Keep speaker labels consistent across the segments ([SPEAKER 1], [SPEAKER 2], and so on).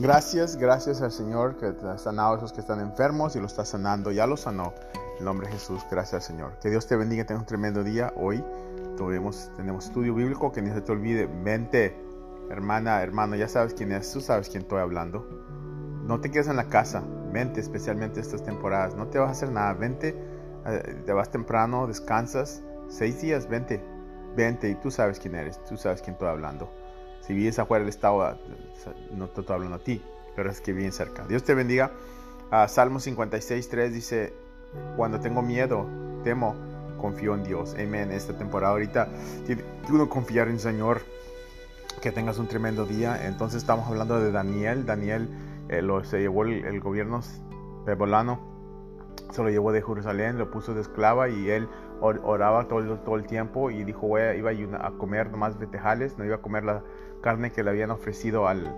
[SPEAKER 1] Gracias, gracias al Señor que ha sanado a esos que están enfermos y lo está sanando. Ya lo sanó. En nombre de Jesús, gracias al Señor. Que Dios te bendiga, tengas un tremendo día. Hoy tenemos estudio bíblico, que ni se te olvide. Vente, hermana, hermano, ya sabes quién es, tú sabes quién estoy hablando. No te quedes en la casa, vente especialmente estas temporadas. No te vas a hacer nada, vente, eh, te vas temprano, descansas. Seis días, vente, vente y tú sabes quién eres, tú sabes quién estoy hablando. Si vives afuera del estado, no te estoy hablando a ti, pero es que bien cerca. Dios te bendiga. Uh, Salmo 56, 3 dice, cuando tengo miedo, temo, confío en Dios. Amén. Esta temporada ahorita, tiene uno confiar en el Señor. Que tengas un tremendo día. Entonces estamos hablando de Daniel. Daniel eh, lo, se llevó el, el gobierno pebolano se lo llevó de Jerusalén, lo puso de esclava y él oraba todo, todo el tiempo y dijo, voy a, iba a comer más vegetales, no iba a comer la carne que le habían ofrecido al,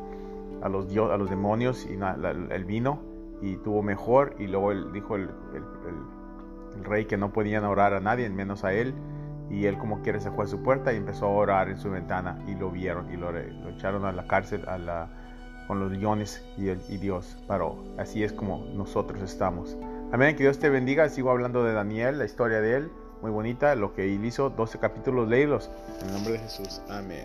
[SPEAKER 1] a, los dios, a los demonios y el vino y tuvo mejor y luego él dijo el, el, rey que no podían orar a nadie, menos a él y él como quiere se fue a su puerta y empezó a orar en su ventana y lo vieron y lo, lo echaron a la cárcel a la, con los leones y, y Dios paró. Así es como nosotros estamos. Amén, que Dios te bendiga. Sigo hablando de Daniel, la historia de él, muy bonita, lo que él hizo, 12 capítulos, léelos. En el nombre de Jesús, amén.